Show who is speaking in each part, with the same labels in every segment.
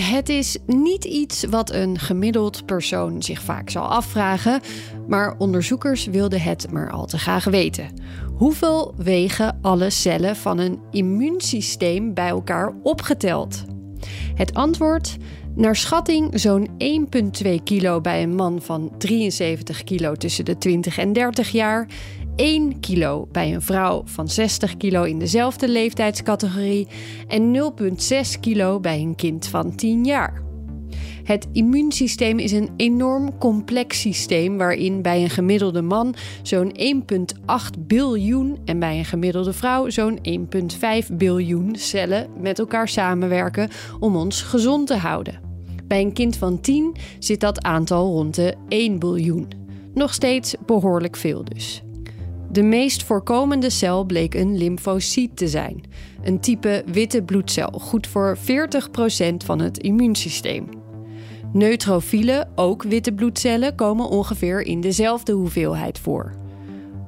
Speaker 1: Het is niet iets wat een gemiddeld persoon zich vaak zal afvragen, maar onderzoekers wilden het maar al te graag weten. Hoeveel wegen alle cellen van een immuunsysteem bij elkaar opgeteld? Het antwoord: naar schatting zo'n 1,2 kilo bij een man van 73 kilo tussen de 20 en 30 jaar 1 kilo bij een vrouw van 60 kilo in dezelfde leeftijdscategorie en 0,6 kilo bij een kind van 10 jaar. Het immuunsysteem is een enorm complex systeem waarin bij een gemiddelde man zo'n 1,8 biljoen en bij een gemiddelde vrouw zo'n 1,5 biljoen cellen met elkaar samenwerken om ons gezond te houden. Bij een kind van 10 zit dat aantal rond de 1 biljoen. Nog steeds behoorlijk veel dus. De meest voorkomende cel bleek een lymfocyt te zijn, een type witte bloedcel, goed voor 40% van het immuunsysteem. Neutrofielen, ook witte bloedcellen, komen ongeveer in dezelfde hoeveelheid voor.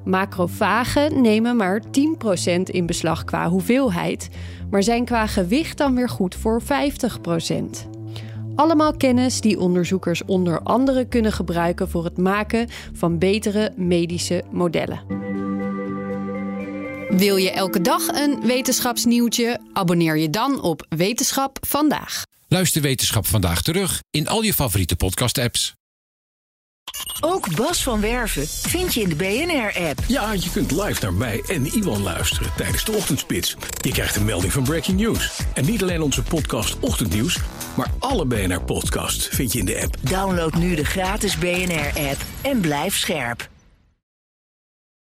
Speaker 1: Macrofagen nemen maar 10% in beslag qua hoeveelheid, maar zijn qua gewicht dan weer goed voor 50%. Allemaal kennis die onderzoekers onder andere kunnen gebruiken voor het maken van betere medische modellen. Wil je elke dag een wetenschapsnieuwtje? Abonneer je dan op Wetenschap vandaag.
Speaker 2: Luister Wetenschap vandaag terug in al je favoriete podcast-apps.
Speaker 3: Ook Bas van Werven vind je in de BNR-app.
Speaker 4: Ja, je kunt live naar mij en Iwan luisteren tijdens de ochtendspits. Je krijgt een melding van Breaking News. En niet alleen onze podcast Ochtendnieuws, maar alle BNR-podcasts vind je in de app.
Speaker 3: Download nu de gratis BNR-app en blijf scherp.